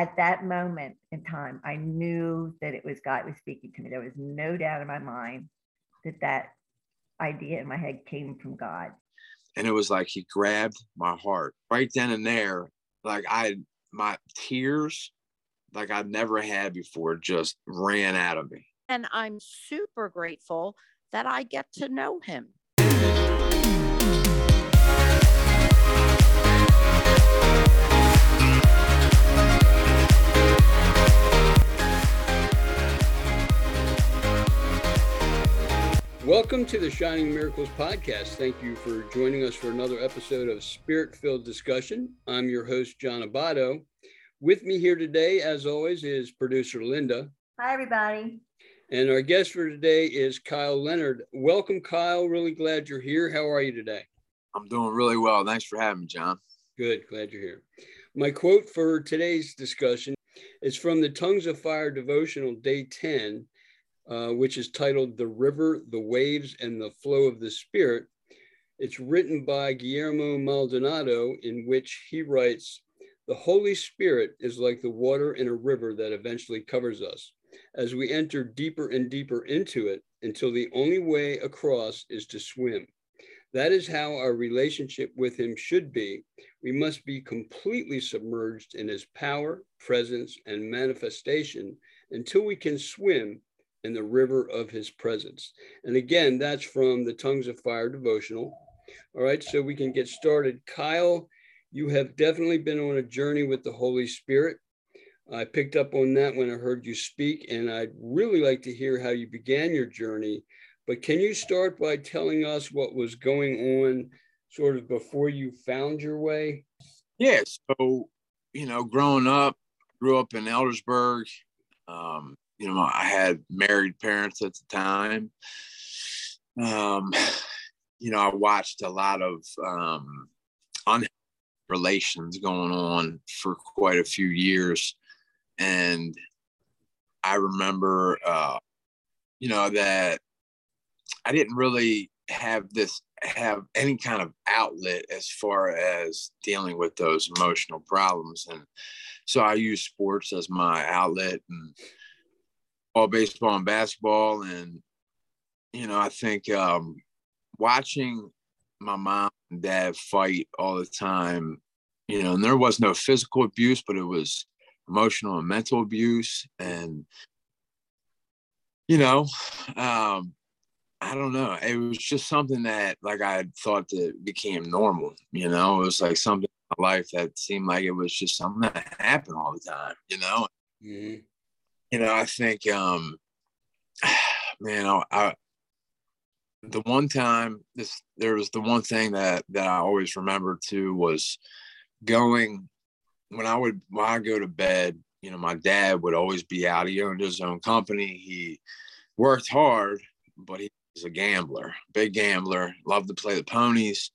at that moment in time, I knew that it was God was speaking to me. There was no doubt in my mind that that idea in my head came from God. And it was like he grabbed my heart right then and there. Like I, my tears, like I'd never had before, just ran out of me. And I'm super grateful that I get to know him. Welcome to the Shining Miracles podcast. Thank you for joining us for another episode of Spirit Filled Discussion. I'm your host, John Abato. With me here today, as always, is producer Linda. Hi, everybody. And our guest for today is Kyle Leonard. Welcome, Kyle. Really glad you're here. How are you today? I'm doing really well. Thanks for having me, John. Good. Glad you're here. My quote for today's discussion is from the Tongues of Fire devotional, day 10 uh, which is titled The River, the Waves, and the Flow of the Spirit. It's written by Guillermo Maldonado, in which he writes The Holy Spirit is like the water in a river that eventually covers us. As we enter deeper and deeper into it, until the only way across is to swim. That is how our relationship with Him should be. We must be completely submerged in His power, presence, and manifestation until we can swim in the river of his presence. And again, that's from the Tongues of Fire devotional. All right, so we can get started. Kyle, you have definitely been on a journey with the Holy Spirit. I picked up on that when I heard you speak, and I'd really like to hear how you began your journey. But can you start by telling us what was going on sort of before you found your way? Yeah, so, you know, growing up, grew up in Eldersburg, um, you know, I had married parents at the time. Um, you know, I watched a lot of um, relations going on for quite a few years. And I remember, uh, you know, that I didn't really have this, have any kind of outlet as far as dealing with those emotional problems. And so I use sports as my outlet. And, all baseball and basketball. And, you know, I think um, watching my mom and dad fight all the time, you know, and there was no physical abuse, but it was emotional and mental abuse. And, you know, um, I don't know. It was just something that like I thought that became normal, you know, it was like something in my life that seemed like it was just something that happened all the time, you know? Mm-hmm you know, I think, um, man, I, I, the one time this, there was the one thing that, that I always remember too was going when I would, when I go to bed, you know, my dad would always be out. He owned his own company. He worked hard, but he was a gambler, big gambler, loved to play the ponies.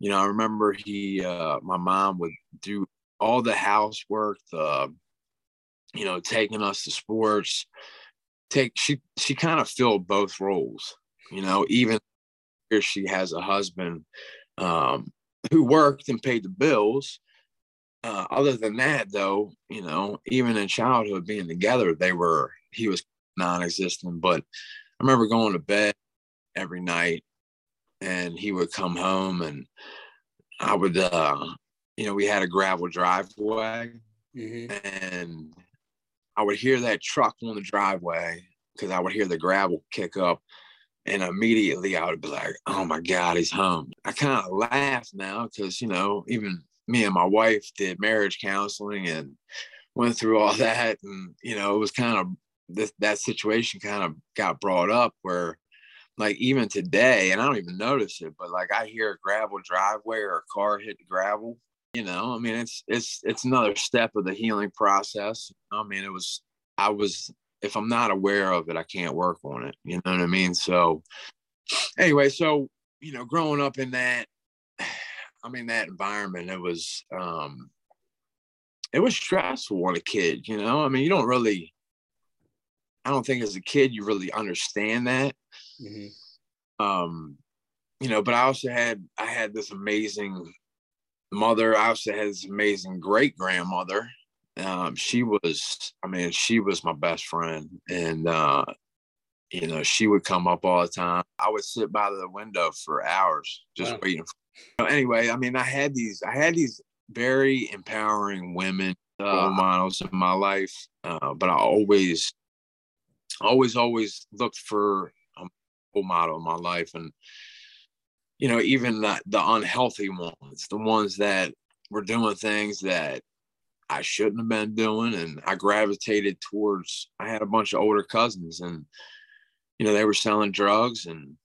You know, I remember he, uh, my mom would do all the housework, the you know, taking us to sports. Take she she kind of filled both roles, you know, even here she has a husband um, who worked and paid the bills. Uh, other than that, though, you know, even in childhood being together, they were he was non-existent. But I remember going to bed every night, and he would come home, and I would, uh, you know, we had a gravel driveway, mm-hmm. and I would hear that truck on the driveway because I would hear the gravel kick up. And immediately I would be like, oh my God, he's home. I kind of laugh now because, you know, even me and my wife did marriage counseling and went through all that. And, you know, it was kind of this, that situation kind of got brought up where, like, even today, and I don't even notice it, but like I hear a gravel driveway or a car hit the gravel you know i mean it's it's it's another step of the healing process. I mean it was i was if i'm not aware of it i can't work on it you know what i mean? So anyway so you know growing up in that i mean that environment it was um it was stressful on a kid you know? I mean you don't really i don't think as a kid you really understand that. Mm-hmm. um you know but i also had i had this amazing mother. Had this amazing great grandmother um, she was, I mean, she was my best friend. And, uh, you know, she would come up all the time. I would sit by the window for hours just wow. waiting. For, anyway, I mean, I had these, I had these very empowering women, uh, role models in my life. Uh, but I always, always, always looked for a role model in my life. And, you know, even the, the unhealthy ones, the ones that were doing things that I shouldn't have been doing. And I gravitated towards, I had a bunch of older cousins and, you know, they were selling drugs. And,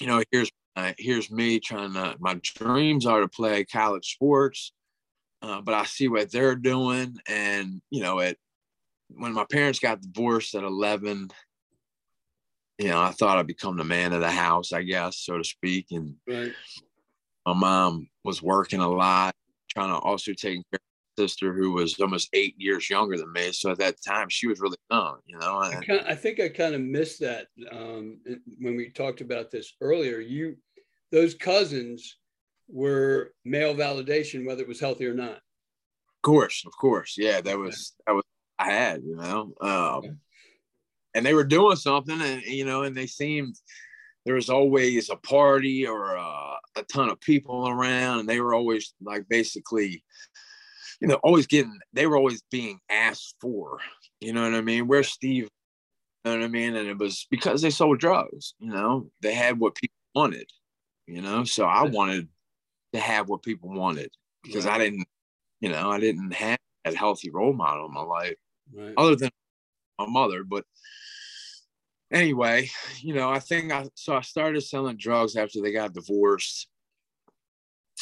you know, here's, uh, here's me trying to, my dreams are to play college sports. Uh, but I see what they're doing. And, you know, it, when my parents got divorced at 11, you know, I thought I'd become the man of the house, I guess, so to speak. And right. my mom was working a lot, trying to also take care of my sister who was almost eight years younger than me. So at that time, she was really young, you know. I, kinda, I think I kind of missed that um, when we talked about this earlier. You, those cousins were male validation, whether it was healthy or not. Of course, of course, yeah. That was that was I had, you know. Um, okay. And they were doing something, and you know, and they seemed there was always a party or a, a ton of people around, and they were always like basically you know, always getting, they were always being asked for, you know what I mean? Where's Steve? You know what I mean? And it was because they sold drugs, you know, they had what people wanted, you know? So I wanted to have what people wanted because right. I didn't, you know, I didn't have a healthy role model in my life right. other than mother. But anyway, you know, I think I, so I started selling drugs after they got divorced.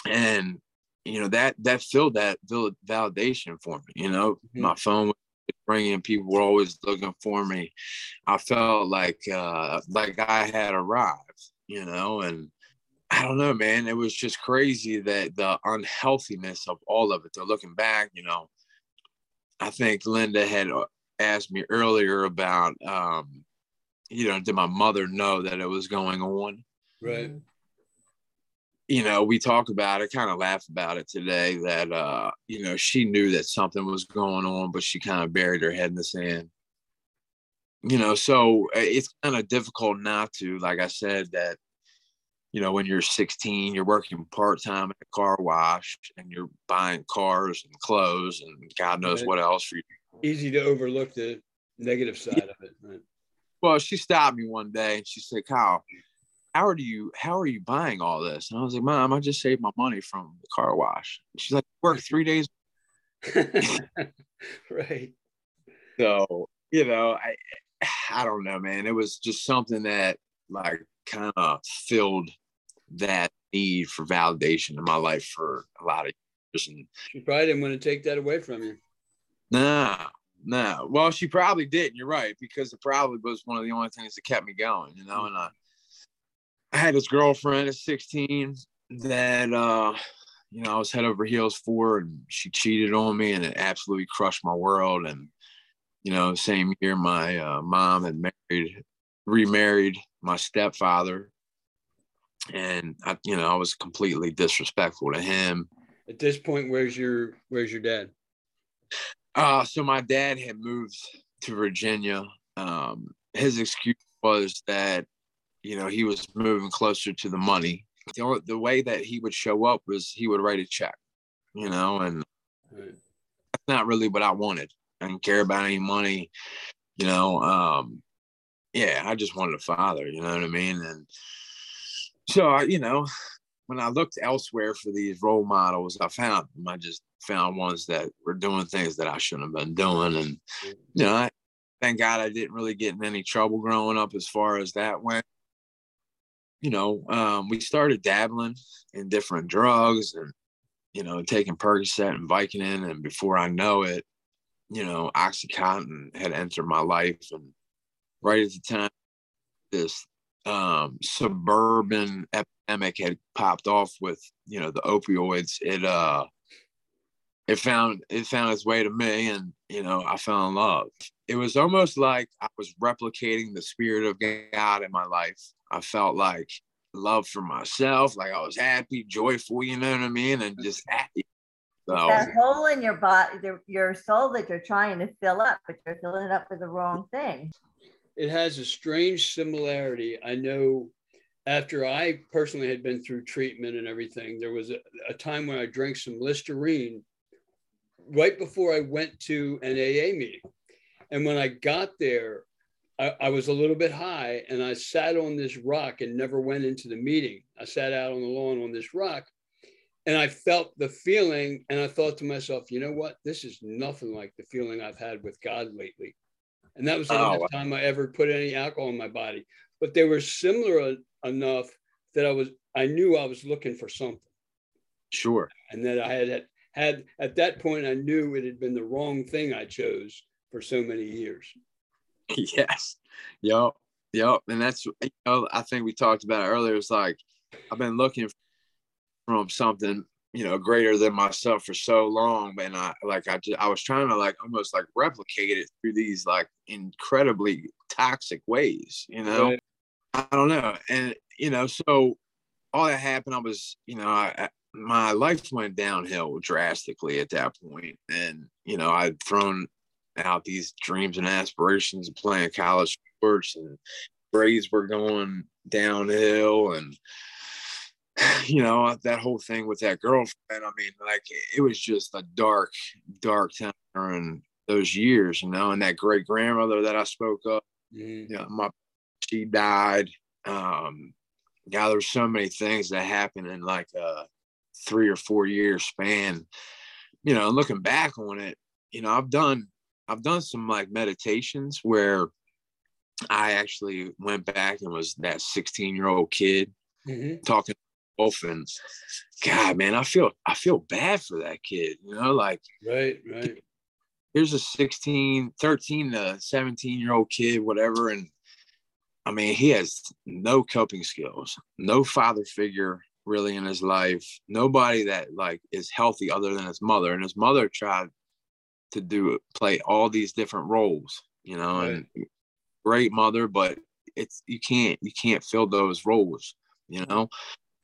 And you know that that filled that validation for me you know mm-hmm. my phone was ringing people were always looking for me i felt like uh like i had arrived you know and i don't know man it was just crazy that the unhealthiness of all of it so looking back you know i think linda had uh, asked me earlier about um you know did my mother know that it was going on right you know, we talk about it, kind of laugh about it today that, uh, you know, she knew that something was going on, but she kind of buried her head in the sand. You know, so uh, it's kind of difficult not to, like I said, that, you know, when you're 16, you're working part time at a car wash and you're buying cars and clothes and God knows what else for you. Easy to overlook the negative side yeah. of it. Right? Well, she stopped me one day and she said, Kyle, how are you how are you buying all this? And I was like, Mom, I just saved my money from the car wash. She's like, work three days. right. So, you know, I I don't know, man. It was just something that like kind of filled that need for validation in my life for a lot of years. And she probably didn't want to take that away from you. Nah, nah. Well, she probably didn't. You're right, because it probably was one of the only things that kept me going, you know. And I I had this girlfriend at 16 that uh, you know I was head over heels for, and she cheated on me, and it absolutely crushed my world. And you know, same year, my uh, mom had married, remarried my stepfather, and I, you know, I was completely disrespectful to him. At this point, where's your where's your dad? Uh, so my dad had moved to Virginia. Um, his excuse was that you know, he was moving closer to the money. The, only, the way that he would show up was he would write a check, you know, and right. that's not really what I wanted. I didn't care about any money, you know. Um, yeah, I just wanted a father, you know what I mean? And so, I, you know, when I looked elsewhere for these role models, I found them. I just found ones that were doing things that I shouldn't have been doing. And, you know, I, thank God I didn't really get in any trouble growing up as far as that went you know, um, we started dabbling in different drugs and, you know, taking Percocet and Vicodin. And before I know it, you know, Oxycontin had entered my life. And right at the time, this um, suburban epidemic had popped off with, you know, the opioids. It, uh, it found it found its way to me and you know i fell in love it was almost like i was replicating the spirit of god in my life i felt like love for myself like i was happy joyful you know what i mean and just happy So that hole in your body, the- your soul that you're trying to fill up, but you're filling it up with the wrong thing. it has a strange similarity. I know after I personally had been through treatment and everything, there was a, a time when I drank some Listerine right before I went to an AA meeting. And when I got there, I, I was a little bit high and I sat on this rock and never went into the meeting. I sat out on the lawn on this rock and I felt the feeling and I thought to myself, you know what? This is nothing like the feeling I've had with God lately. And that was the Oh, last wow. time I ever put any alcohol in my body. But they were similar enough that I was I knew I was looking for something. sure. And that I had had, had at that point I knew it had been the wrong thing I chose for so many years. yes. Yep. Yep. And that's you know, I think we talked about it earlier. It's like I've been looking from something, you know, greater than myself for so long. And I like I just I was trying to like almost like replicate it through these like incredibly toxic ways, you know. Right. I don't know. And you know, so all that happened, I was, you know, I, I my life went downhill drastically at that point. And, you know, I'd thrown out these dreams and aspirations of playing college sports and grades were going downhill and you know that whole thing with that girlfriend i mean like it was just a dark dark time during those years you know and that great grandmother that i spoke of Mhm. you know, my she died. Um, yeah, there's so many things that happened in like a three or four year span. You know, and looking back on it, you know, I've done I've done some like meditations where I actually went back and was that 16 year old kid Mhm. talking God, man, I feel I feel bad for that kid. You know, like Right, right. here's a 16 13 to 17 year old kid whatever and i mean he has no coping skills no father figure really in his life nobody that like is healthy other than his mother and his mother tried to do play all these different roles you know and great mother but it's you can't you can't fill those roles you know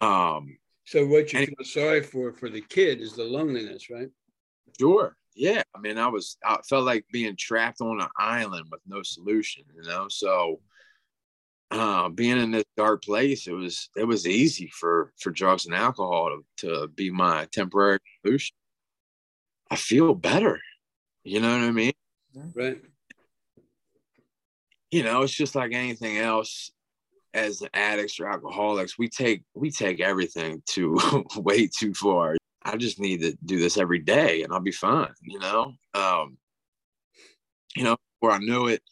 um So what you And- feel sorry for for the kid is the loneliness, right? Sure. Yeah. I mean, I was, I felt like being trapped on an island with no solution, you know? So, uh, being in this dark place, it was, it was easy for, for drugs and alcohol to, to be my temporary solution. I feel better. You know what I mean? Right. You know, it's just like anything else as addicts or alcoholics, we take, we take everything to way too far. I just need to do this every day and I'll be fine, you know? Um, you know, where I knew it,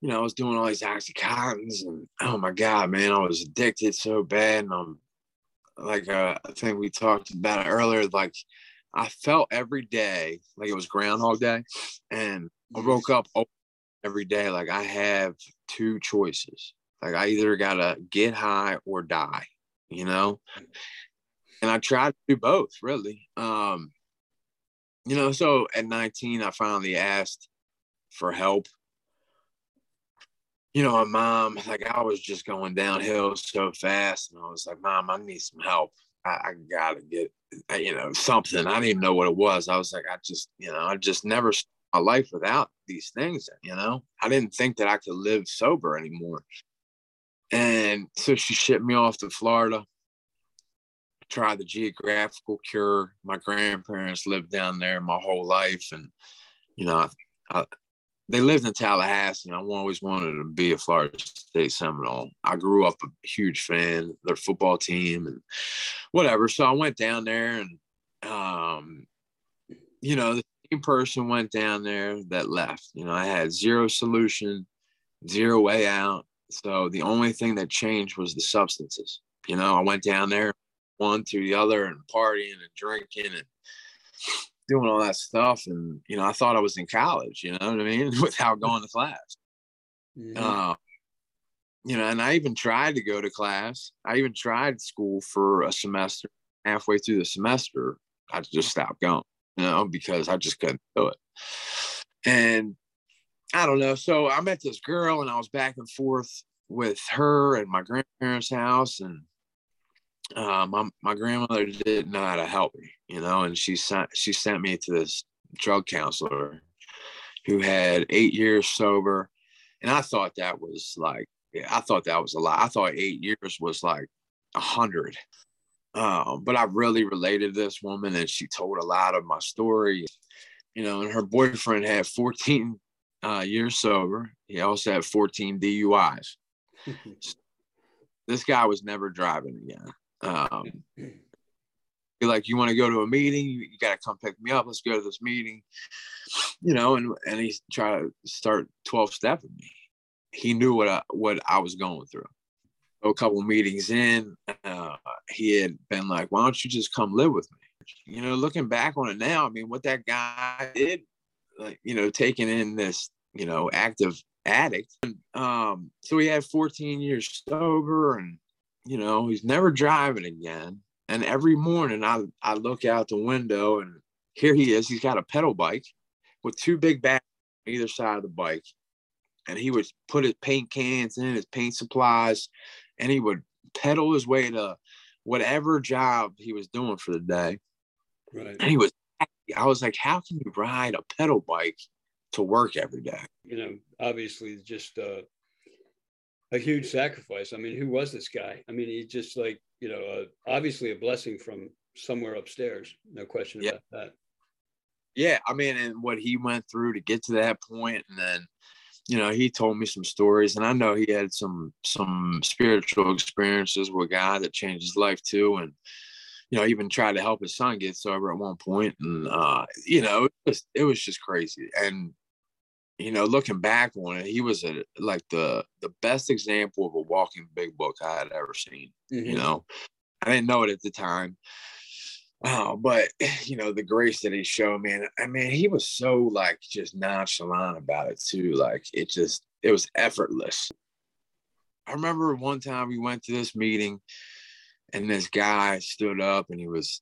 you know, I was doing all these oxycontins and oh my God, man, I was addicted so bad. And I'm like, uh, I think we talked about it earlier. Like I felt every day like it was Groundhog Day. And I woke up every day like I have two choices. Like I either gotta get high or die, you know? and I tried to do both really. Um, you know, so at 19, I finally asked for help. You know, my mom, like I was just going downhill so fast, and I was like, Mom, I need some help. I, I gotta get, you know, something. I didn't even know what it was. I was like, I just, you know, I just never my life without these things. You know, I didn't think that I could live sober anymore. And so she shipped me off to Florida tried the geographical cure. My grandparents lived down there my whole life, and you know, I, they lived in Tallahassee. And I always wanted to be a Florida State Seminole. I grew up a huge fan of their football team and whatever. So I went down there, and um, you know, the same person went down there that left. You know, I had zero solution, zero way out. So the only thing that changed was the substances. You know, I went down there one to the other and partying and drinking and doing all that stuff. And, you know, I thought I was in college, you know what I mean? Without going to class. Mhm. Uh, you know, and I even tried to go to class. I even tried school for a semester. Halfway through the semester, I just stopped going, you know, because I just couldn't do it. And I don't know. So I met this girl and I was back and forth with her at my grandparents' house. And uh, my, my grandmother didn't know how to help me. you know, and she sent she sent me to this drug counselor who had eight years sober. And I thought that was like, I thought that was a lot. I thought eight years was like a hundred. Um, but I really related to this woman and she told a lot of my story. You know, and her boyfriend had 14 uh, years sober. He also had 14 DUIs. this guy was never driving again. Um, like, you want to go to a meeting? You, you got to come pick me up. Let's go to this meeting. You know, and and he tried to start 12 stepping me. He knew what I, what I was going through. A couple meetings in, uh, he had been like, "Why don't you just come live with me?" You know, looking back on it now, I mean, what that guy did, like, you know, taking in this, you know, active addict. Um, so he had 14 years sober, and you know, he's never driving again. And every morning I, I look out the window and here he is. He's got a pedal bike with two big bags on either side of the bike. And he would put his paint cans in, his paint supplies, and he would pedal his way to whatever job he was doing for the day. Right. And he was, I was like, how can you ride a pedal bike to work every day? You know, obviously, just uh, a huge sacrifice. I mean, who was this guy? I mean, he just like you know, uh, obviously a blessing from somewhere upstairs. No question yeah. about that. Yeah, I mean, and what he went through to get to that point, and then, you know, he told me some stories, and I know he had some some spiritual experiences with God that changed his life too, and you know, even tried to help his son get sober at one point, and uh, you know, it was it was just crazy, and you know, looking back on it, he was a like the the best example of a walking big book I had ever seen. Mm-hmm. You know, I didn't know it at the time. Oh, but you know, the grace that he showed me, and I mean, he was so like just nonchalant about it too. Like it just it was effortless. I remember one time we went to this meeting and this guy stood up and he was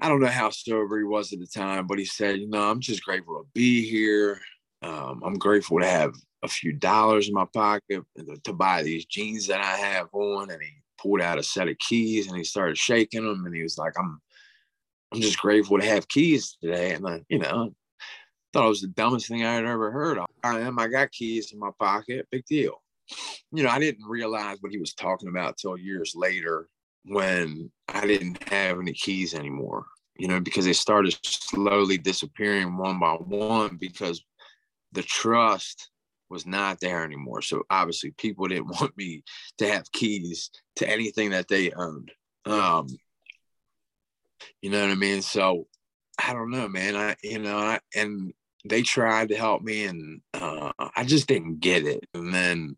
I don't know how sober he was at the time, but he said, you know, I'm just grateful to be here. Um, I'm grateful to have a few dollars in my pocket to buy these jeans that I have on. And he pulled out a set of keys and he started shaking them. And he was like, I'm, I'm just grateful to have keys today. And I, you know, thought it was the dumbest thing I had ever heard. I am. I got keys in my pocket. Big deal. You know, I didn't realize what he was talking about till years later when I didn't have any keys anymore. You know, because they started slowly disappearing one by one because the trust was not there anymore. So obviously, people didn't want me to have keys to anything that they owned. Um, you know what I mean? So I don't know, man. I you know, I, and they tried to help me, and uh, I just didn't get it. And then,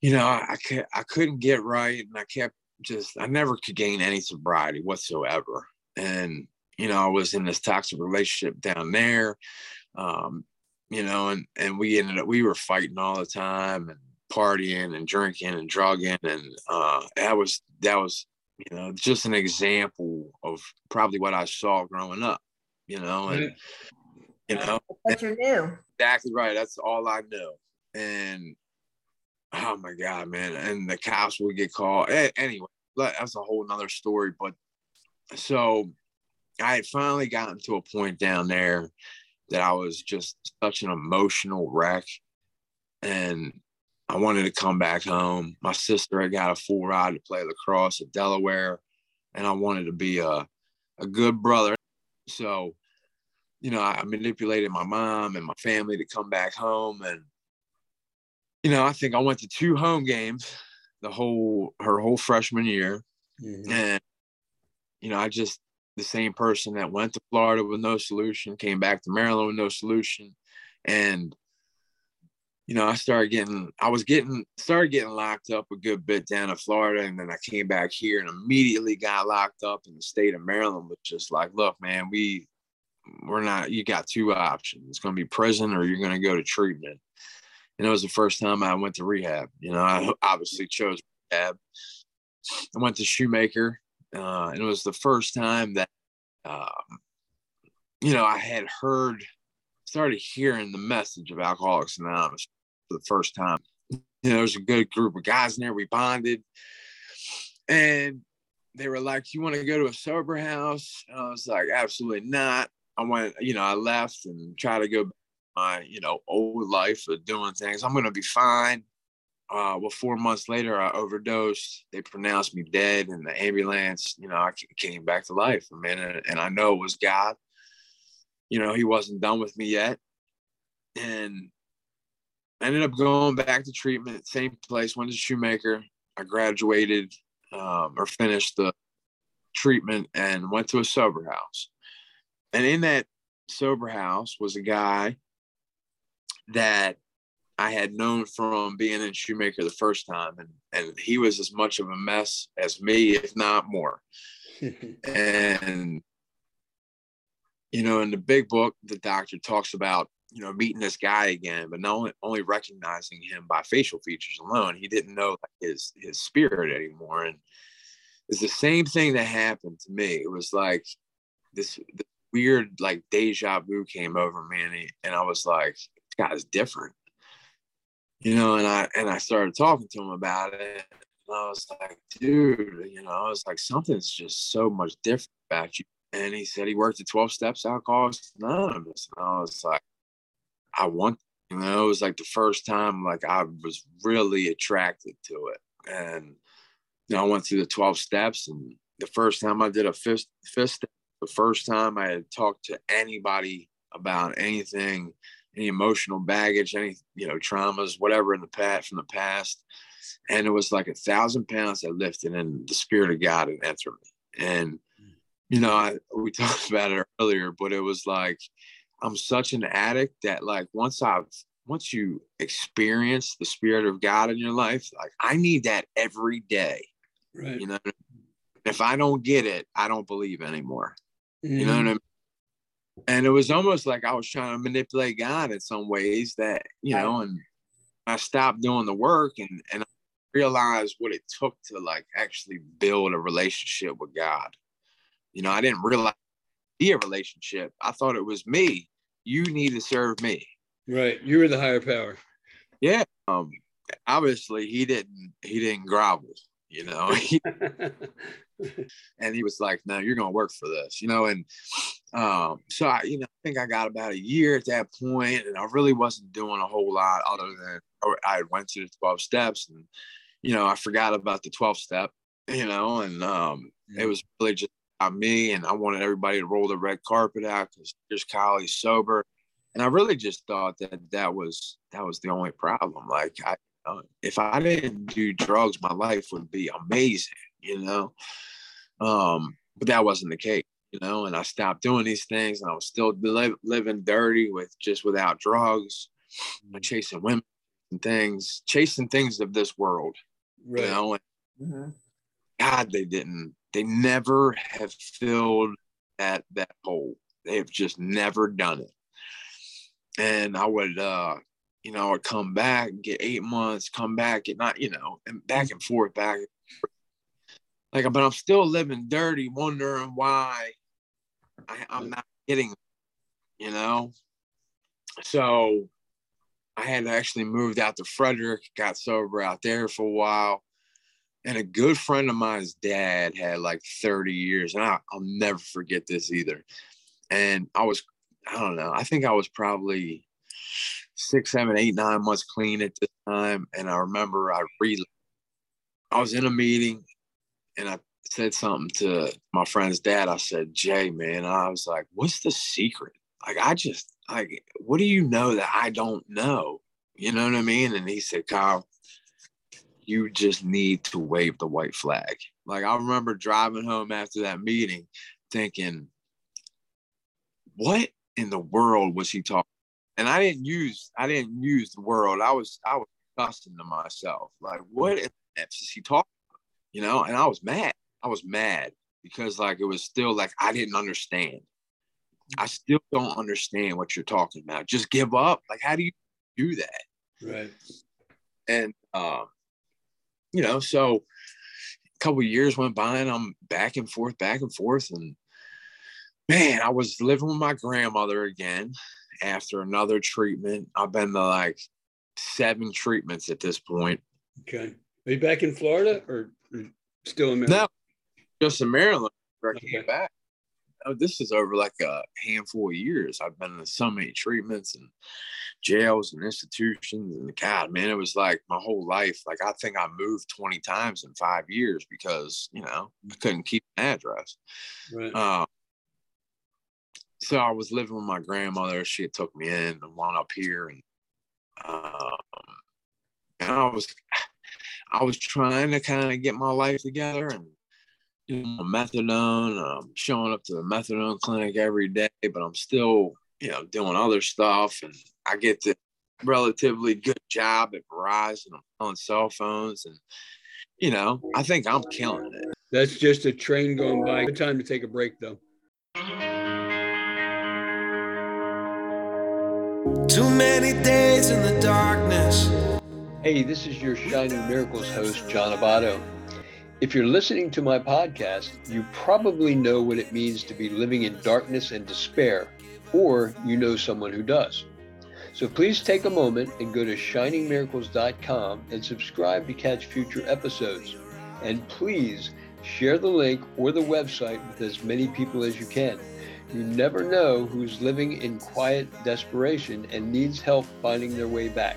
you know, I I, I couldn't get right, and I kept just I never could gain any sobriety whatsoever. And you know, I was in this toxic relationship down there. Um, you know, and and we ended up we were fighting all the time and partying and drinking and drugging and uh, that was that was you know just an example of probably what I saw growing up, you know, and you know what you knew exactly right. That's all I knew, and oh my god, man, and the cops would get called anyway. That's a whole nother story, but so I had finally gotten to a point down there that I was just such an emotional wreck. And I wanted to come back home. My sister had got a full ride to play lacrosse at Delaware, and I wanted to be a, a good brother. So, you know, I manipulated my mom and my family to come back home. And, you know, I think I went to two home games the whole her whole freshman year. Mm-hmm. And, you know, I just the same person that went to Florida with no solution, came back to Maryland with no solution. And, you know, I started getting, I was getting, started getting locked up a good bit down in Florida. And then I came back here and immediately got locked up in the state of Maryland, was just like, look, man, we, we're not, you got two options. It's going to be prison or you're going to go to treatment. And it was the first time I went to rehab. You know, I obviously chose rehab. I went to Shoemaker uh, and it was the first time that, um, you know, I had heard, started hearing the message of Alcoholics Anonymous for the first time. You know, there was a good group of guys in there. We bonded. And, they were like, "You want to go to a sober house?" And I was like, "Absolutely not." I went, you know, I left and tried to go my, you know, old life of doing things. I'm gonna be fine. Uh, well, four months later, I overdosed. They pronounced me dead in the ambulance. You know, I came back to life. I mean, and, and I know it was God. You know, He wasn't done with me yet, and I ended up going back to treatment, same place. Went to Shoemaker. I graduated um, or finished the treatment and went to a sober house. And in that sober house was a guy that I had known from being in Shoemaker the first time, and and he was as much of a mess as me, if not more. and you know, in the big book, the doctor talks about you know meeting this guy again, but not only, only recognizing him by facial features alone. He didn't know his his spirit anymore, and it's the same thing that happened to me. It was like this, this weird like deja vu came over me, and, he, and I was like, "This guy's different." You know, and I and I started talking to him about it. And I was like, dude, you know, I was like, something's just so much different about you. And he said he worked at 12 Steps Alcoholics Anonymous. And I was like, I want, you know, it was like the first time like I was really attracted to it. And you know, I went through the 12 steps and the first time I did a fist fist the first time I had talked to anybody about anything any emotional baggage, any you know traumas, whatever in the past from the past, and it was like a thousand pounds I lifted, and the spirit of God had entered me. And you know, I, we talked about it earlier, but it was like I'm such an addict that like once I've once you experience the spirit of God in your life, like I need that every day. Right. You know, if I don't get it, I don't believe anymore. Mm-hmm. You know what I mm-hmm. mean? And it was almost like I was trying to manipulate God in some ways that you know, and I stopped doing the work and and I realized what it took to like actually build a relationship with God. You know, I didn't realize be a relationship. I thought it was me. You need to serve me. Right. You were the higher power. Yeah. Um obviously he didn't he didn't grovel, you know. and he was like, "No, you're gonna work for this," you know. And um, so I, you know, I think I got about a year at that point, and I really wasn't doing a whole lot other than I went to the 12 steps, and you know, I forgot about the 12 step, you know, and um, mm-hmm. it was really just about me, and I wanted everybody to roll the red carpet out because there's Kyle, sober, and I really just thought that that was that was the only problem. Like I, uh, if I didn't do drugs, my life would be amazing, you know. Um, but that wasn't the case, you know. And I stopped doing these things, and I was still li- living dirty with just without drugs, mm-hmm. chasing women and things, chasing things of this world, right. you know. And mm-hmm. God, they didn't. They never have filled that that hole. They have just never done it. And I would uh you know, or come back, get eight months, come back, and not, you know, and back and forth, back. And forth. Like, but I'm still living dirty, wondering why I, I'm not getting, you know. So I had actually moved out to Frederick, got sober out there for a while. And a good friend of mine's dad had like 30 years, and I, I'll never forget this either. And I was, I don't know, I think I was probably six, seven, eight, nine months clean at this time. And I remember I really, I was in a meeting and I said something to my friend's dad. I said, Jay, man, I was like, what's the secret? Like, I just, like, what do you know that I don't know? You know what I mean? And he said, Kyle, you just need to wave the white flag. Like, I remember driving home after that meeting thinking, what in the world was he talking and I didn't use I didn't use the world. I was I was cussing to myself like, what is he talking? About? You know, and I was mad. I was mad because like it was still like I didn't understand. I still don't understand what you're talking about. Just give up. Like, how do you do that? Right. And um, you know, so a couple years went by and I'm back and forth, back and forth, and man, I was living with my grandmother again after another treatment. I've been to like seven treatments at this point. Okay. Are you back in Florida or still in Maryland? No, just in Maryland. Where I Okay. came back. Oh, this is over like a handful of years. I've been in so many treatments and jails and institutions, and God, man, it was like my whole life. Like I think I moved twenty times in five years because you know I couldn't keep an address. Right. Um, so I was living with my grandmother. She took me in and one up here, and um, and I was I was trying to kind of get my life together and you know methadone. Um, showing up to the methadone clinic every day, but I'm still you know doing other stuff, and I get the relatively good job at Verizon. I'm selling cell phones, and you know I think I'm killing it. That's just a train going by. Good time to take a break, though. Too many days in the darkness. Hey, this is your Shining Miracles host, John Abato. If you're listening to my podcast, you probably know what it means to be living in darkness and despair, or you know someone who does. So please take a moment and go to shiningmiracles.com and subscribe to catch future episodes. And please share the link or the website with as many people as you can. You never know who's living in quiet desperation and needs help finding their way back.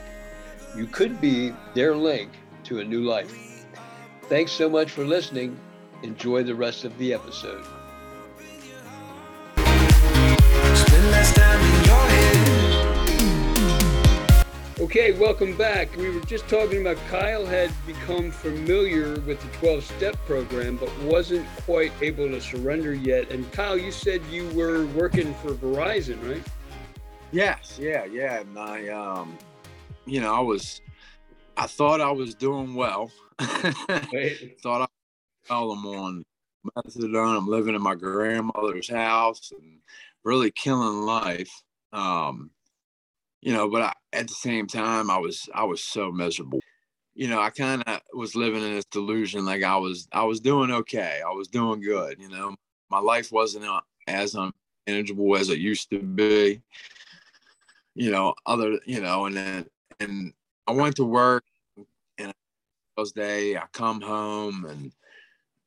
You could be their link to a new life. Thanks so much for listening. Enjoy the rest of the episode. Okay, welcome back. We were just talking about Kyle had become familiar with the 12 step program, but wasn't quite able to surrender yet. And Kyle, you said you were working for Verizon, right? Yes, yeah, yeah. And I, um, you know, I was, I thought I was doing well. Right. thought I, well, I'm on methadone. I'm living in my grandmother's house and really killing life. Um, you know, but I, at the same time, I was, I was so miserable. You know, I kind of was living in this delusion, like I was, I was doing okay. I was doing good. You know, my life wasn't uh, as unmanageable as it used to be you know, other, you know, and then, and I went to work and those day I come home and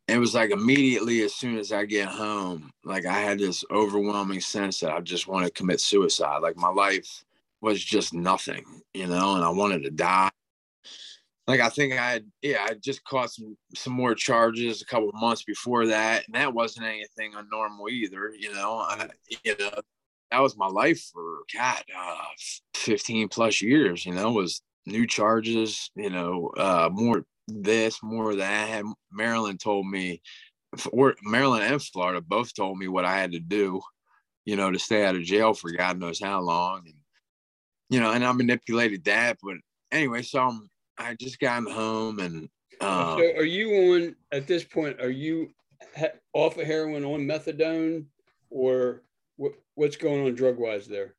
it was like immediately as soon as I get home, like I had this overwhelming sense that I just want to commit suicide. Like my life was just nothing, you know, and I wanted to die. Like I think I had, yeah, I just caught some some more charges a couple months before that, and that wasn't anything unnormal either, you know. I, you know, that was my life for God, uh, 15 plus years, you know, was new charges, you know, uh, more this, more that. Maryland told me, or Maryland and Florida both told me what I had to do, you know, to stay out of jail for God knows how long. And, you know, and I manipulated that. But anyway, so I'm, I just got home and, uh, so are you on, at this point, are you ha- off of heroin on methadone or what, what's going on drug wise there?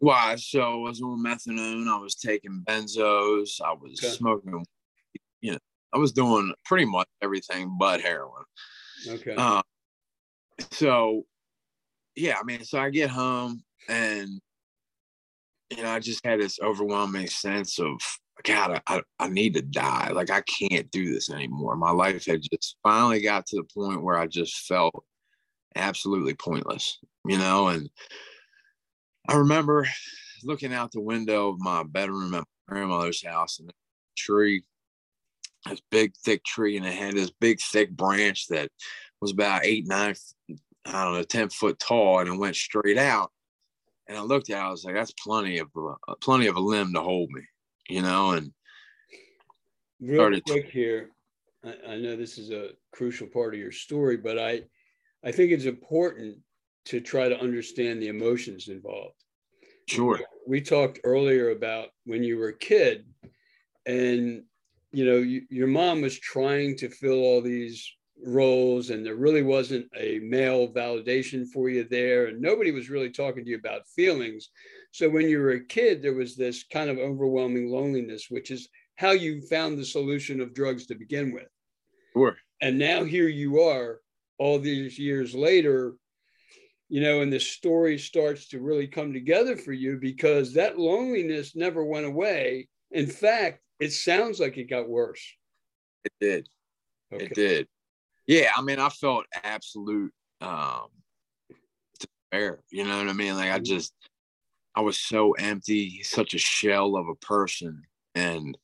wise. So I was on methadone. I was taking benzos. I was Okay. smoking. You know, I was doing pretty much everything but heroin. Okay. Uh, so, yeah, I mean, so I get home and you know, I just had this overwhelming sense of God, I, I need to die. Like I can't do this anymore. My life had just finally got to the point where I just felt absolutely pointless, you know, and I remember looking out the window of my bedroom at my grandmother's house and a tree, this big thick tree, and it had this big thick branch that was about eight, nine, I don't know, 10 foot tall, and it went straight out. And I looked at it, I was like, that's plenty of uh, plenty of a limb to hold me, you know, and Real started- quick here, I, I know this is a crucial part of your story, but I, I think it's important to try to understand the emotions involved. sure. We talked earlier about when you were a kid, and you know you, your mom was trying to fill all these roles, and there really wasn't a male validation for you there, and nobody was really talking to you about feelings. So when you were a kid, there was this kind of overwhelming loneliness, which is how you found the solution of drugs to begin with. Sure. And now here you are, all these years later, you know, and the story starts to really come together for you because that loneliness never went away. In fact, it sounds like it got worse. It did. Okay. It did. Yeah, I mean, I felt absolute um despair. You know what I mean? Like I just I was so empty, such a shell of a person. And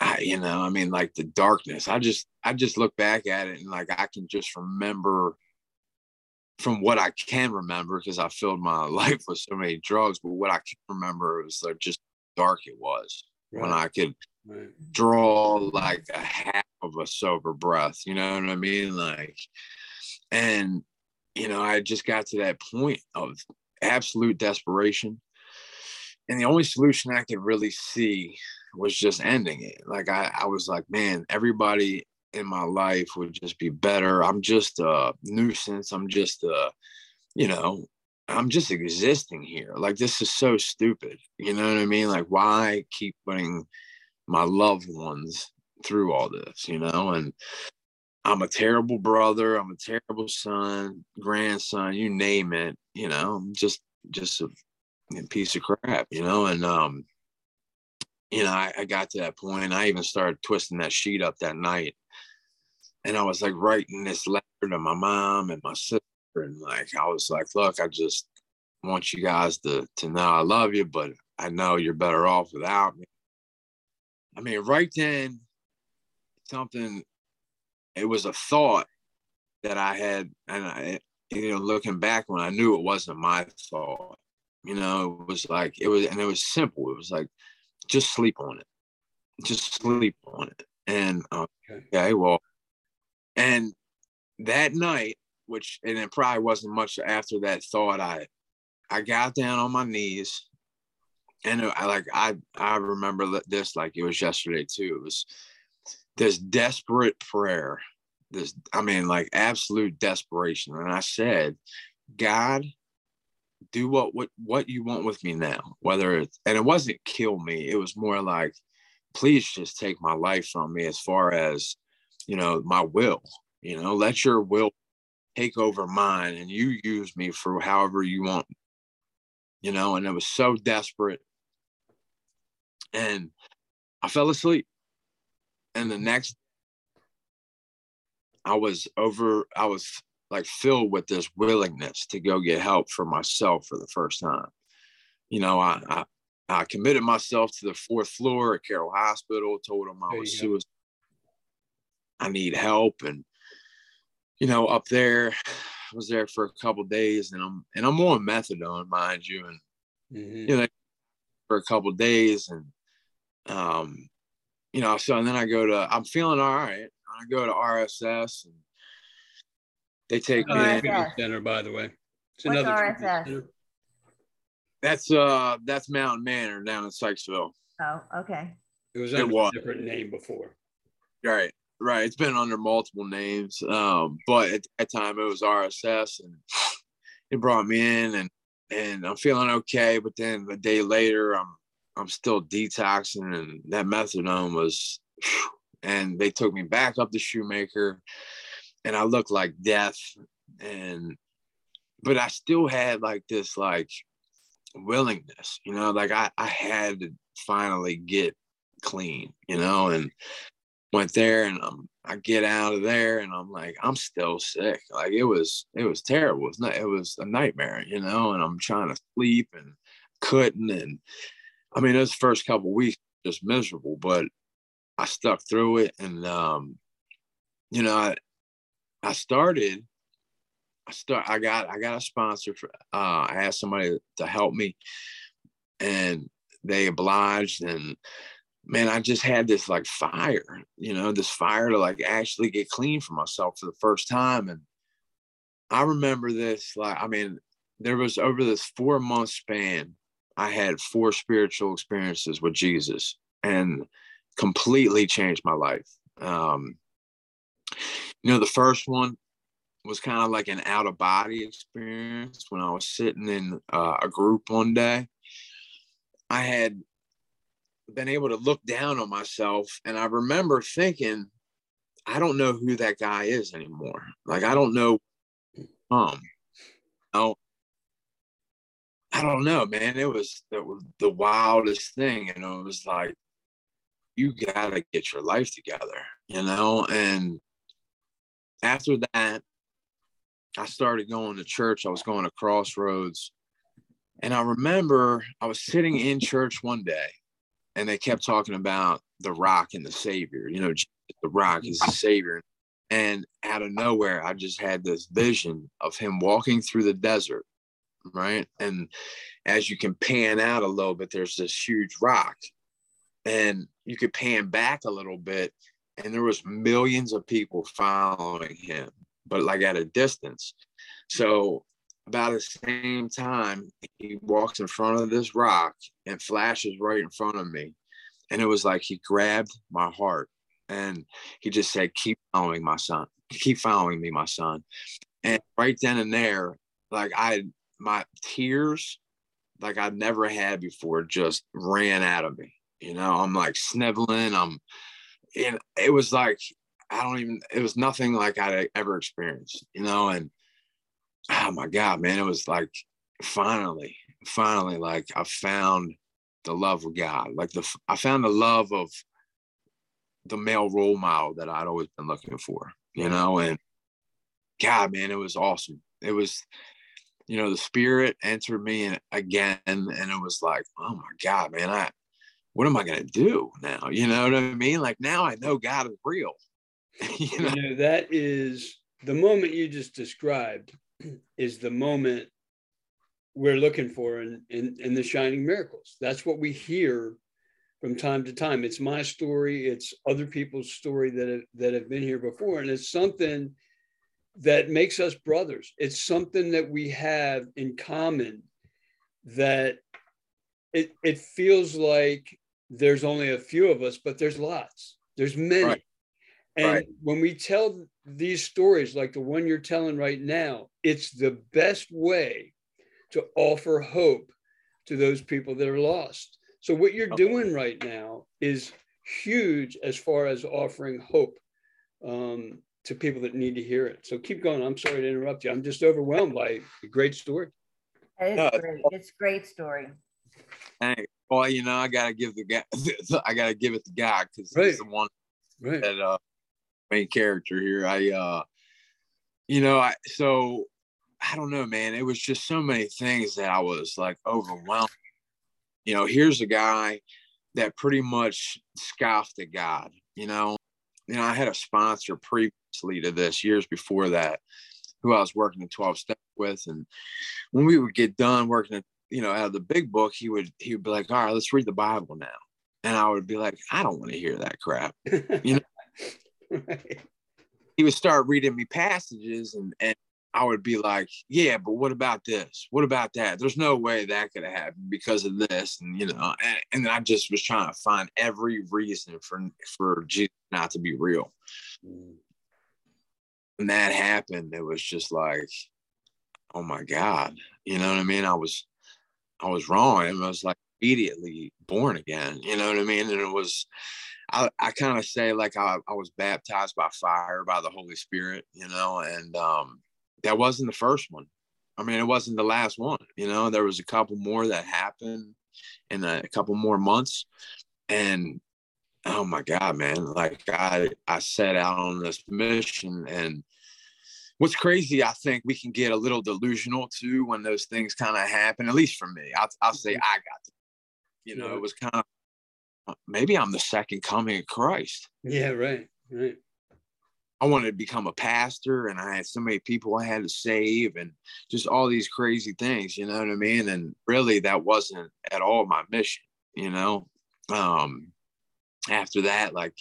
I, you know, I mean, like the darkness. I just I just look back at it and like I can just remember from what I can remember, because I filled my life with so many drugs, but what I can remember was like just dark it was when I could Right. draw like a half of a sober breath. You know what I mean? Like, and you know, I just got to that point of absolute desperation. And the only solution I could really see was just ending it. Like I, I was like, man, everybody in my life would just be better. I'm just a nuisance. I'm just a, you know, I'm just existing here. Like this is so stupid. You know what I mean? Like why keep putting my loved ones through all this, you know? And I'm a terrible brother. I'm a terrible son, grandson, you name it. You know, I'm just just a, piece of crap, you know. And um, you know, I, I got to that point. I even started twisting that sheet up that night, and I was like writing this letter to my mom and my sister, and like I was like, look, I just want you guys to to know I love you, but I know you're better off without me. I mean, right then, something it was a thought that I had, and I, you know, looking back when I knew it wasn't my thought, you know, it was like it was, and it was simple. It was like, just sleep on it, just sleep on it, and um, Okay. okay, well, and that night, which and it probably wasn't much after that thought, I, I got down on my knees, and I like I I remember this like it was yesterday too. It was this desperate prayer this i mean like absolute desperation. And i said god do what what what you want with me now. Whether it's and it wasn't kill me it was more like please just take my life from me as far as you know my will you know let your will take over mine and you use me for however you want you know and it was so desperate and i fell asleep and the next I was over, I was like filled with this willingness to go get help for myself for the first time. You know, I, I, I committed myself to the fourth floor at Carroll Hospital, told them I was suicidal I need help. And, you know, up there, I was there for a couple days and I'm, and I'm on methadone, mind you. And, Mhm. you know, for a couple days and, um, you know, so and then I go to, I'm feeling all right. I go to RSS and they take me Another in. fitness center, by the way. It's What's another fitness RSS? That's uh that's Mountain Manor down in Sykesville. Oh, okay. It was It under was. a different name before. Right, right. It's been under multiple names. Um, but at that time it was RSS and it brought me in and and I'm feeling okay. But then a day later I'm I'm still detoxing and that methadone was and they took me back up to Shoemaker and I looked like death and but I still had like this like willingness, you know, like I, I had to finally get clean, you know, and went there and um, I get out of there and I'm like, I'm still sick. Like it was, it was terrible. It was not, it was a nightmare, you know, and I'm trying to sleep and couldn't. And I mean, those first couple weeks just miserable, but I stuck through it. And, um, you know, I, I started, I start, I got, I got a sponsor for, uh, I asked somebody to help me and they obliged and man, I just had this like fire, you know, this fire to like actually get clean for myself for the first time. And I remember this, like, I mean, there was over this four month span, I had four spiritual experiences with Jesus and completely changed my life. Um, you know, the first one was kind of like an out of body experience when I was sitting in uh, a group one day. I had been able to look down on myself and I remember thinking, I don't know who that guy is anymore. Like I don't know um oh I don't know, man. It was it was the wildest thing. Know, it was like you gotta get your life together, you know, and after that, I started going to church. I was going to Crossroads. And I remember I was sitting in church one day and they kept talking about the rock and the savior. You know, the rock is the savior. And out of nowhere, I just had this vision of him walking through the desert, right? And as you can pan out a little bit, there's this huge rock. And you could pan back a little bit, and there was millions of people following him, but like at a distance. So about the same time, he walks in front of this rock and flashes right in front of me. And it was like he grabbed my heart and he just said, Keep following my son. Keep following me, my son. And right then and there, like I, my tears, like I'd never had before, just ran out of me. You know, I'm like sniveling. I'm, and it was like, I don't even, it was nothing like I'd ever experienced, you know, and oh my God, man, it was like finally, finally, like I found the love of God. Like the, I found the love of the male role model that I'd always been looking for, you know, and God, man, it was awesome. It was, you know, the spirit entered me again, and it was like, oh my God, man, I, what am I going to do now? You know what I mean? Like now I know God is real. you, know? you know, that is the moment you just described is the moment we're looking for in, in, in the shining miracles. That's what we hear from time to time. It's my story, it's other people's story that have, that have been here before, and it's something that makes us brothers. It's something that we have in common that it, it feels like there's only a few of us, but there's lots. There's many. Right. And right. when we tell these stories, like the one you're telling right now, it's the best way to offer hope to those people that are lost. So, what you're okay. doing right now is huge as far as offering hope um, to people that need to hear it. So, keep going. I'm sorry to interrupt you. I'm just overwhelmed by a great story. It's great. It's a great story. Hey, well, you know, I gotta give the guy, I gotta give it to God because right. he's the one right. that uh, main character here. I, uh, you know, I so I don't know, man. It was just so many things that I was like overwhelmed. You know, here's a guy that pretty much scoffed at God. You know, you know, I had a sponsor previously to this, years before that, who I was working the 12 step with, and when we would get done working you know, out of the big book, he would he would be like, all right, let's read the Bible now. And I would be like, I don't want to hear that crap. You know, right. he would start reading me passages and and I would be like, yeah, but what about this? What about that? There's no way that could have happened because of this. And, you know, and, and I just was trying to find every reason for, for Jesus not to be real. Mm. When that happened, it was just like, oh my God, you know what I mean? I was, I was wrong. And I was like immediately born again. You know what I mean? And it was, I, I kind of say like I, I was baptized by fire by the Holy Spirit, you know, and um, that wasn't the first one. I mean, it wasn't the last one, you know, there was a couple more that happened in a, a couple more months. And oh my God, man, like I, I set out on this mission and what's crazy, I think we can get a little delusional too when those things kind of happen. At least for me, I'll, I'll say mm-hmm. I got, you know, it was kind of uh, maybe I'm the second coming of Christ. Yeah, right, right. I wanted to become a pastor, and I had so many people I had to save, and just all these crazy things. You know what I mean? And really, that wasn't at all my mission. You know, um, after that, like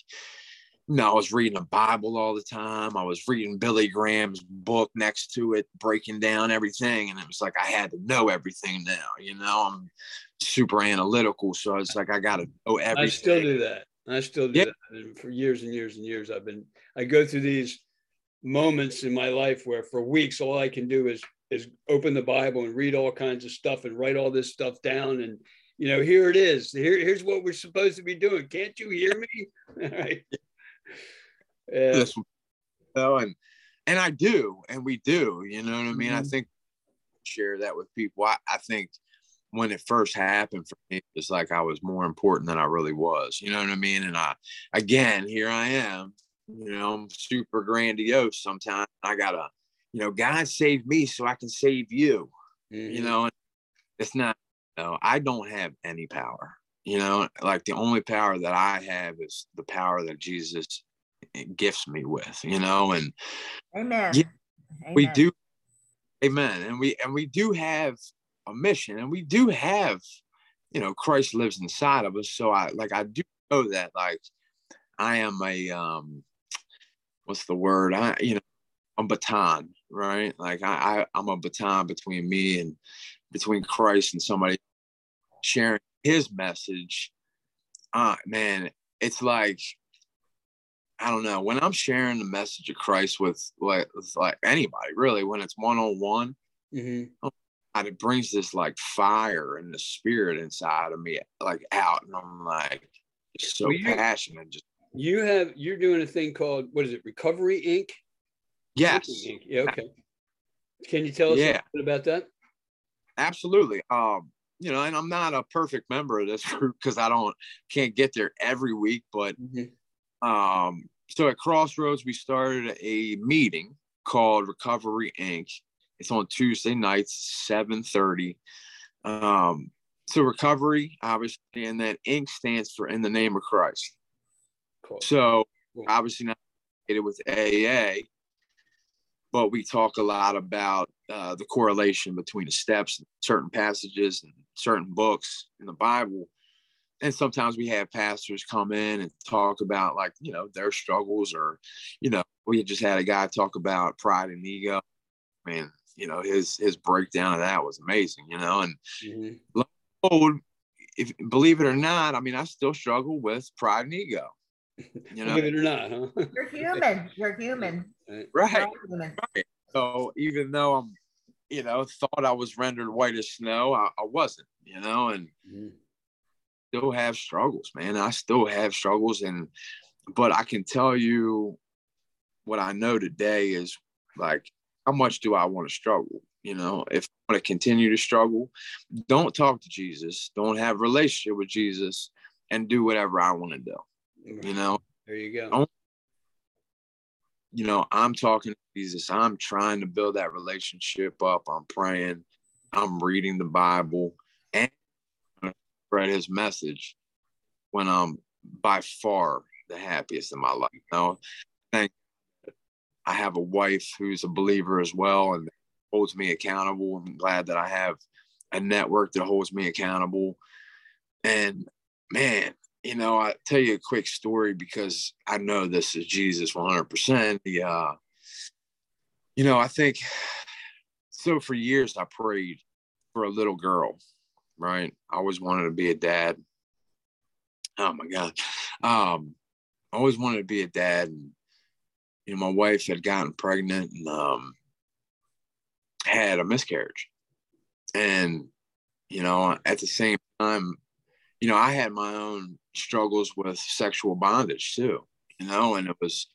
know, I was reading the Bible all the time. I was reading Billy Graham's book next to it, breaking down everything. And it was like I had to know everything now. You know, I'm super analytical. So it's like I got to know everything. I still do that. I still do yeah. that. And for years and years and years, I've been, I go through these moments in my life where for weeks, all I can do is, is open the Bible and read all kinds of stuff and write all this stuff down. And, you know, here it is. Here, here's what we're supposed to be doing. Can't you hear me? all right yeah. this know, and and I do, and we do. You know what I mean? Mm-hmm. I think share that with people. I, I think when it first happened for me, it's like I was more important than I really was. You know what I mean? And I, again, here I am, You know, I'm super grandiose sometimes. I gotta, you know, God saved me so I can save you. Mhm. You know, and it's not, you know, I don't have any power. You know, like the only power that I have is the power that Jesus gifts me with, you know, and Amen. Yeah, we Amen. do amen and we and we do have a mission and we do have you know christ lives inside of us so i like i do know that like i am a um what's the word i you know a baton right like i, I i'm a baton between me and between christ and somebody sharing his message uh man it's like I don't know when I'm sharing the message of Christ with like, with like anybody really when it's one on one it brings this like fire and the spirit inside of me like out and I'm like so Well, you- passionate just You have you're doing a thing called what is it? Recovery Inc. yes Inc. Yeah. Okay. Can you tell us Yeah. a bit about that? absolutely um you know and I'm not a perfect member of this group because I don't can't get there every week but Mhm. um so at crossroads we started a meeting called recovery inc it's on tuesday nights 7.30 um so recovery obviously and that inc stands for in the name of christ Cool. so Cool. obviously not affiliated with aa but we talk a lot about uh, the correlation between the steps certain passages and certain books in the bible and sometimes we have pastors come in and talk about like you know their struggles or you know we just had a guy talk about pride and ego man you know his his breakdown of that was amazing you know and Mhm. oh if believe it or not i mean i still struggle with pride and ego you know Believe it or not, huh? You're human. You're human. Right. We're right so even though i'm you know thought i was rendered white as snow i, I wasn't you know and Mhm. still have struggles, man. I still have struggles, and but I can tell you what I know today is like how much do I want to struggle? You know, if I want to continue to struggle, don't talk to Jesus, don't have a relationship with Jesus, and do whatever I want to do. You know, There you go. Oh. You know, I'm talking to Jesus. I'm trying to build that relationship up. I'm praying. I'm reading the Bible and spread his message when I'm by far the happiest in my life. You know, I have a wife who's a believer as well and holds me accountable. I'm glad that I have a network that holds me accountable. And man, you know, I tell you a quick story because I know this is Jesus 100%. The, uh, you know, I think so for years I prayed for a little girl, right? I always wanted to be a dad. Oh my God. Um, I always wanted to be a dad. And, you know, my wife had gotten pregnant and um, had a miscarriage. And, you know, at the same time, you know, I had my own struggles with sexual bondage too, you know, and it was,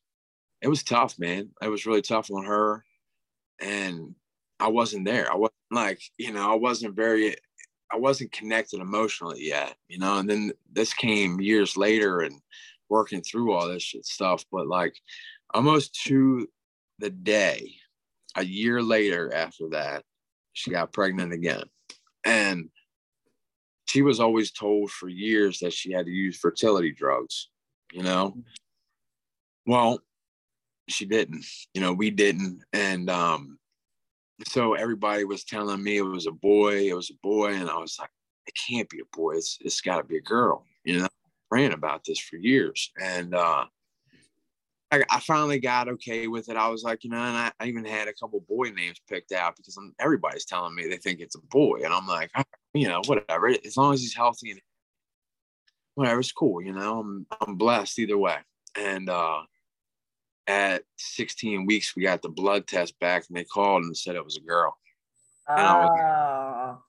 it was tough, man. It was really tough on her. And I wasn't there. I wasn't like, you know, I wasn't very, I wasn't connected emotionally yet, you know, and then this came years later and working through all this shit stuff. But like almost to the day, a year later after that, she got pregnant again. And she was always told for years that she had to use fertility drugs, you know? Well, she didn't, you know, we didn't. And um, so everybody was telling me it was a boy, it was a boy. And I was like, it can't be a boy. It's, it's got to be a girl, you know, praying about this for years. And uh, I, I finally got okay with it. I was like, you know, and I, I even had a couple boy names picked out because I'm, everybody's telling me they think it's a boy. And I'm like, you know, whatever. As long as he's healthy and whatever, it's cool. You know, I'm, I'm blessed either way. And uh, at 16 weeks, we got the blood test back and they called and said it was a girl. And I was- Oh,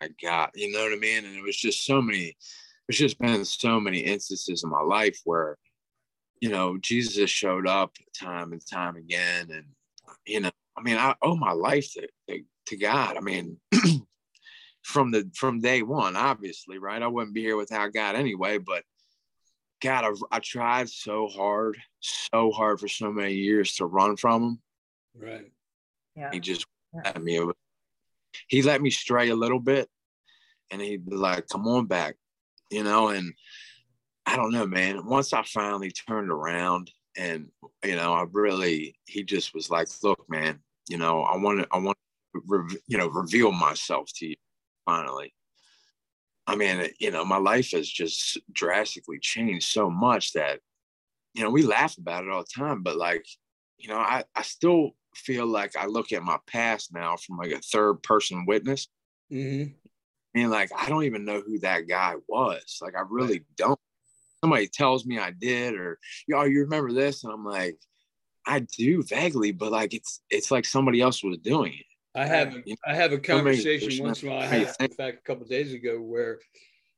my God, you know what I mean? And it was just so many, there's just been so many instances in my life where, you know, Jesus showed up time and time again. And, you know, I mean, I owe my life to, to, to God. I mean, from the, from day one, obviously, right? I wouldn't be here without God anyway, but God, I've, I tried so hard, so hard for so many years to run from him. Right. Yeah. He just Yeah. let me. He let me stray a little bit, and he'd be like, "Come on back," you know. And I don't know, man. Once I finally turned around, and you know, I really, he just was like, "Look, man, you know, I want to, I want to, re- you know, reveal myself to you finally." I mean, you know, my life has just drastically changed so much that, you know, we laugh about it all the time, but like, you know, I, I still feel like I look at my past now from like a third person witness. hmm I mean, like, I don't even know who that guy was. Like, I really don't. Somebody tells me I did, or, yo, you remember this? And I'm like, I do vaguely, but like, it's, it's like somebody else was doing it. I have I have a conversation once in a while. I had, in fact, a couple of days ago, where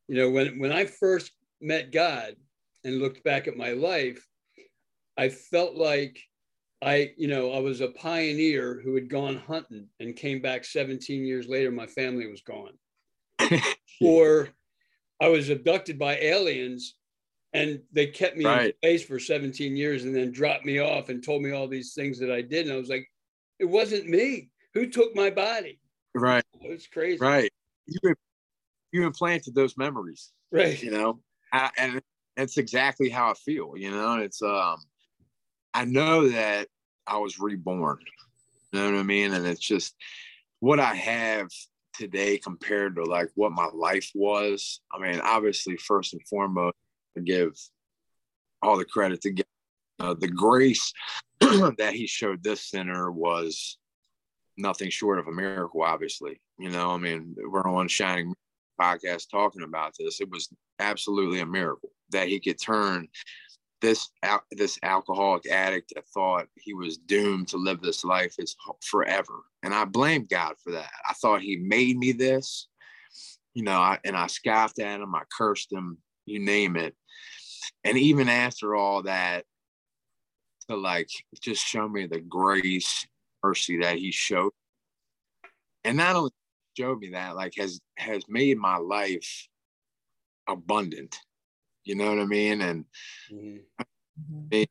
you know when when I first met God and looked back at my life, I felt like I you know I was a pioneer who had gone hunting and came back 17 years later. My family was gone, or I was abducted by aliens. And they kept me in Right. space for 17 years and then dropped me off and told me all these things that I did. And I was like, it wasn't me. Who took my body? right, It's crazy. right. You, you implanted those memories. Right. you know I, and it's exactly how i feel you know it's um i know that i was reborn you know what i mean and it's just what i have today compared to like what my life was i mean obviously first and foremost I give all the credit to God. Uh, the grace that he showed this center was nothing short of a miracle obviously you know i mean we're on shining podcast talking about this. It was absolutely a miracle that he could turn this al- this alcoholic addict that thought he was doomed to live this life is forever. And I blame God for that. I thought he made me this, you know, I, and I scoffed at him, I cursed him, you name it. And even after all that, to like just show me the grace, mercy that he showed. And not only showed me that like has has made my life abundant you know what i mean and Mhm. Mhm.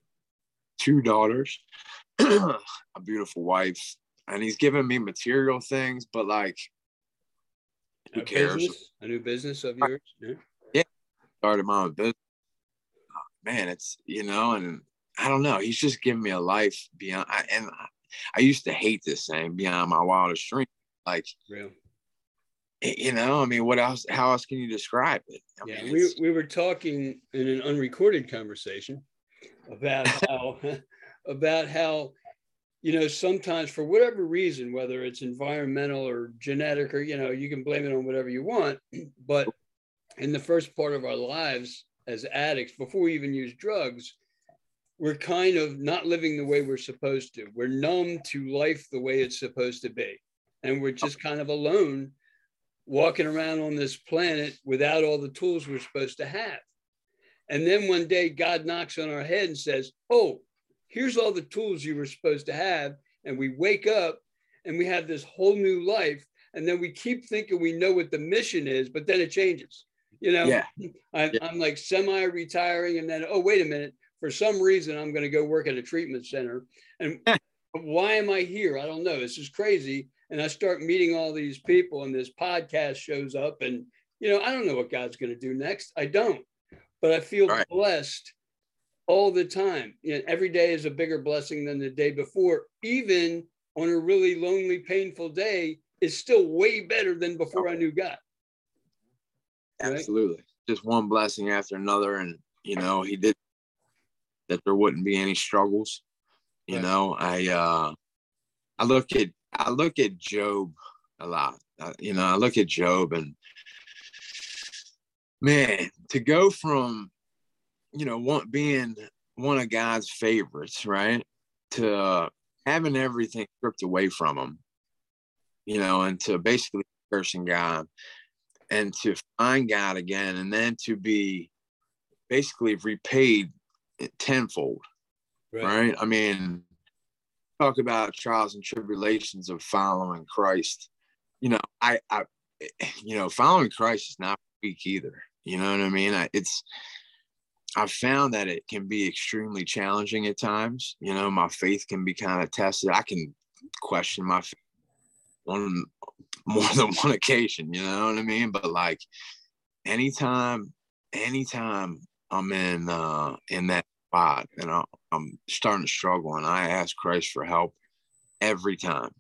two daughters a beautiful wife and he's given me material things but like who A cares business, a new business of yours? Yeah. started my own business man it's you know and i don't know he's just giving me a life beyond I, and I, used to hate this saying beyond my wildest dream like Real. you know i mean what else how else can you describe it I Yeah. mean, We, we were talking in an unrecorded conversation about how about how you know sometimes for whatever reason whether it's environmental or genetic or you know you can blame it on whatever you want but in the first part of our lives as addicts before we even use drugs we're kind of not living the way we're supposed to we're numb to life the way it's supposed to be and we're just kind of alone walking around on this planet without all the tools we're supposed to have and then one day God knocks on our head and says, Oh, here's all the tools you were supposed to have. And we wake up and we have this whole new life. And then we keep thinking we know what the mission is, but then it changes. You know, yeah I'm, Yeah. I'm like semi retiring. And then, oh, wait a minute. For some reason, I'm going to go work at a treatment center. And why am I here? I don't know. This is crazy. And I start meeting all these people, and this podcast shows up. And, you know, I don't know what God's going to do next. I don't but I feel Right. blessed all the time. You know, every day is a bigger blessing than the day before. Even on a really lonely, painful day, is still way better than before I knew God. Right. Absolutely. Just one blessing after another. And, you know, he did that there wouldn't be any struggles. You Right. know, I uh I look at I look at Job a lot. Uh, you know, I look at Job and man, to go from you know, one being one of God's favorites, right? To having everything stripped away from him, you know, and to basically cursing God and to find God again and then to be basically repaid tenfold, right? I mean, talk about trials and tribulations of following Christ. You know, I, I, you know, following Christ is not weak either. You know what I mean? I, it's, I've found that it can be extremely challenging at times. You know, my faith can be kind of tested. I can question my faith on more than one occasion, you know what I mean? But like anytime, anytime I'm in uh in that spot and I, I'm starting to struggle and I ask Christ for help every time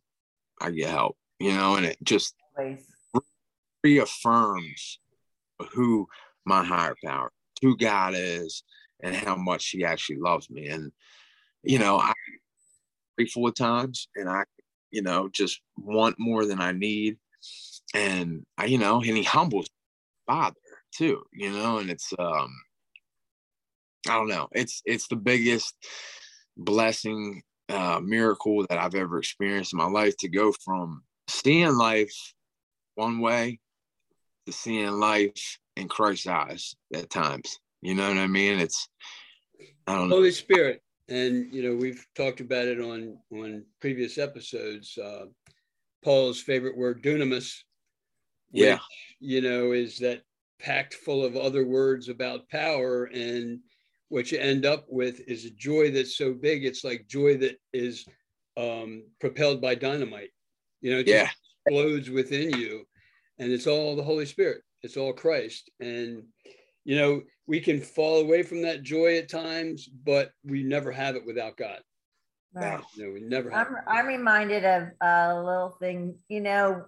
I get help, you know, and it just reaffirms who my higher power, who God is, and how much He actually loves me. And you know, I grateful at times, and I, you know, just want more than I need, and I, you know, and He humbles Father too, you know, and it's um, I don't know, it's it's the biggest blessing, uh, miracle that I've ever experienced in my life to go from seeing life one way to seeing life in Christ's eyes at times. You know what I mean? It's I don't know. Holy Spirit, and you know we've talked about it on on previous episodes. Uh, Paul's favorite word, dunamis. Yeah. you know, is that packed full of other words about power, and what you end up with is a joy that's so big, it's like joy that is um, propelled by dynamite. You know, it just Yeah. explodes within you, and it's all the Holy Spirit. It's all Christ, and you know we can fall away from that joy at times, but we never have it without God. Right. You know, we never have. I'm, I'm reminded of a little thing, you know,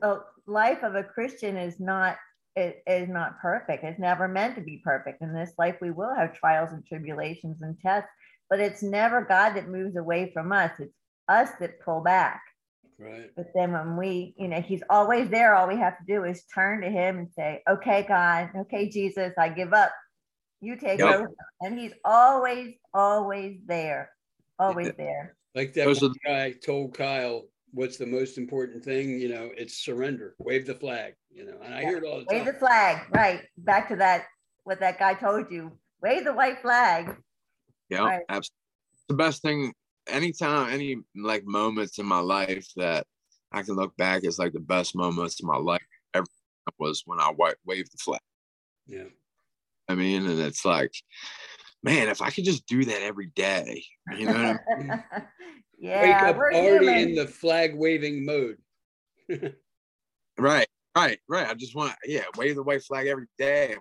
the life of a Christian is not, it is not perfect. It's never meant to be perfect. In this life, we will have trials and tribulations and tests, but it's never God that moves away from us. It's us that pull back. Right. But then when we, you know, he's always there. All we have to do is turn to him and say, okay, God, okay, Jesus, I give up. You take Yep. over. And he's always, always there, always there. Like that Those one guy told Kyle, what's the most important thing? You know, it's surrender. Wave the flag. You know, and I hear it all the time Wave the flag, right? Back to that, what that guy told you. Wave the white flag. Yeah, Right. absolutely. The best thing, anytime, any like moments in my life that I can look back as like the best moments in my life ever was when I wa- waved the flag. Yeah. I mean, and it's like, man, if I could just do that every day, you know what I mean? Wake yeah, up already human. in the flag waving mode. Right, right, right. I just want, yeah, wave the white flag every day, and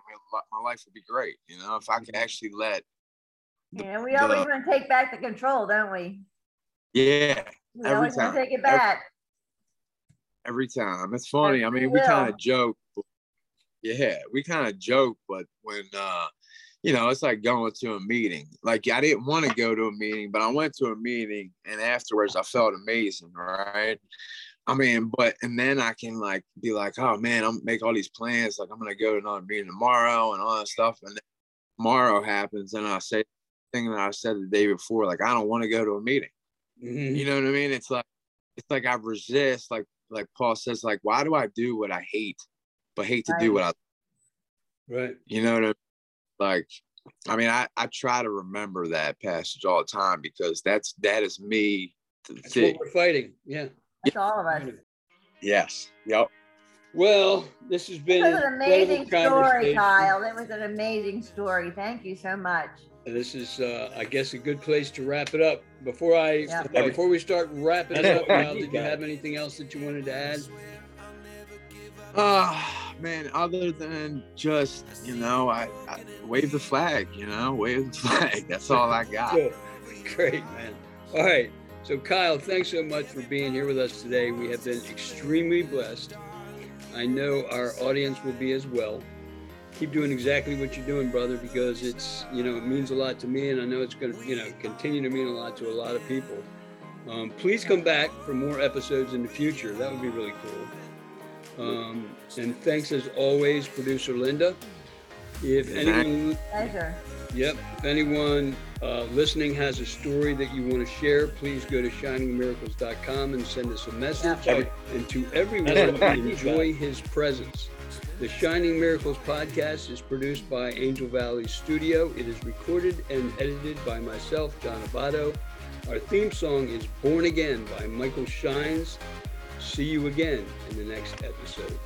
my, life would be great. You know, if I could actually let, Yeah, we always the- want to take back the control, don't we? yeah, We Every always want time. to take it back. every time. It's funny. I mean, we kind of joke. Yeah, we kind of joke, but when uh, you know, it's like going to a meeting. Like I didn't want to go to a meeting, but I went to a meeting, and afterwards I felt amazing. Right. I mean, but and then I can like be like, oh man, I'm make all these plans. Like I'm gonna go to another meeting tomorrow and all that stuff. And tomorrow happens, and I say the thing that I said the day before, like I don't want to go to a meeting. Mhm. You know what I mean? It's like it's like I resist, like like Paul says, like, why do I do what I hate, but hate to do what I Right. you know what I mean? Like, I mean, I, I try to remember that passage all the time because that's that is me to That's what we're fighting. Yeah. That's all of us. Yes. Yep. Well, this has been was an an amazing story. Kyle. It was an amazing story. Thank you so much. This is, uh, I guess, a good place to wrap it up. Before I, Yeah. uh, before we start wrapping it up, what Kyle, did you have anything else that you wanted to add? Ah, man. Other than just you know, I, I wave the flag. You know, wave the flag. That's all I got. Good. Great, man. All right. So, Kyle, thanks so much for being here with us today. We have been extremely blessed. I know our audience will be as well. Keep doing exactly what you're doing, brother, because it's, you know, it means a lot to me, and I know it's going to, you know, continue to mean a lot to a lot of people. Um, please come back for more episodes in the future. That would be really cool. Um, and thanks as always, producer Linda. If anyone Pleasure. Yep. If anyone uh, listening has a story that you want to share, please go to shiningmiracles.com and send us a message. Yeah. And to everyone, That's what we need, enjoy his presence. The Shining Miracles podcast is produced by Angel Valley Studio. It is recorded and edited by myself, John Abato. Our theme song is Born Again by Michael Shines. See you again in the next episode.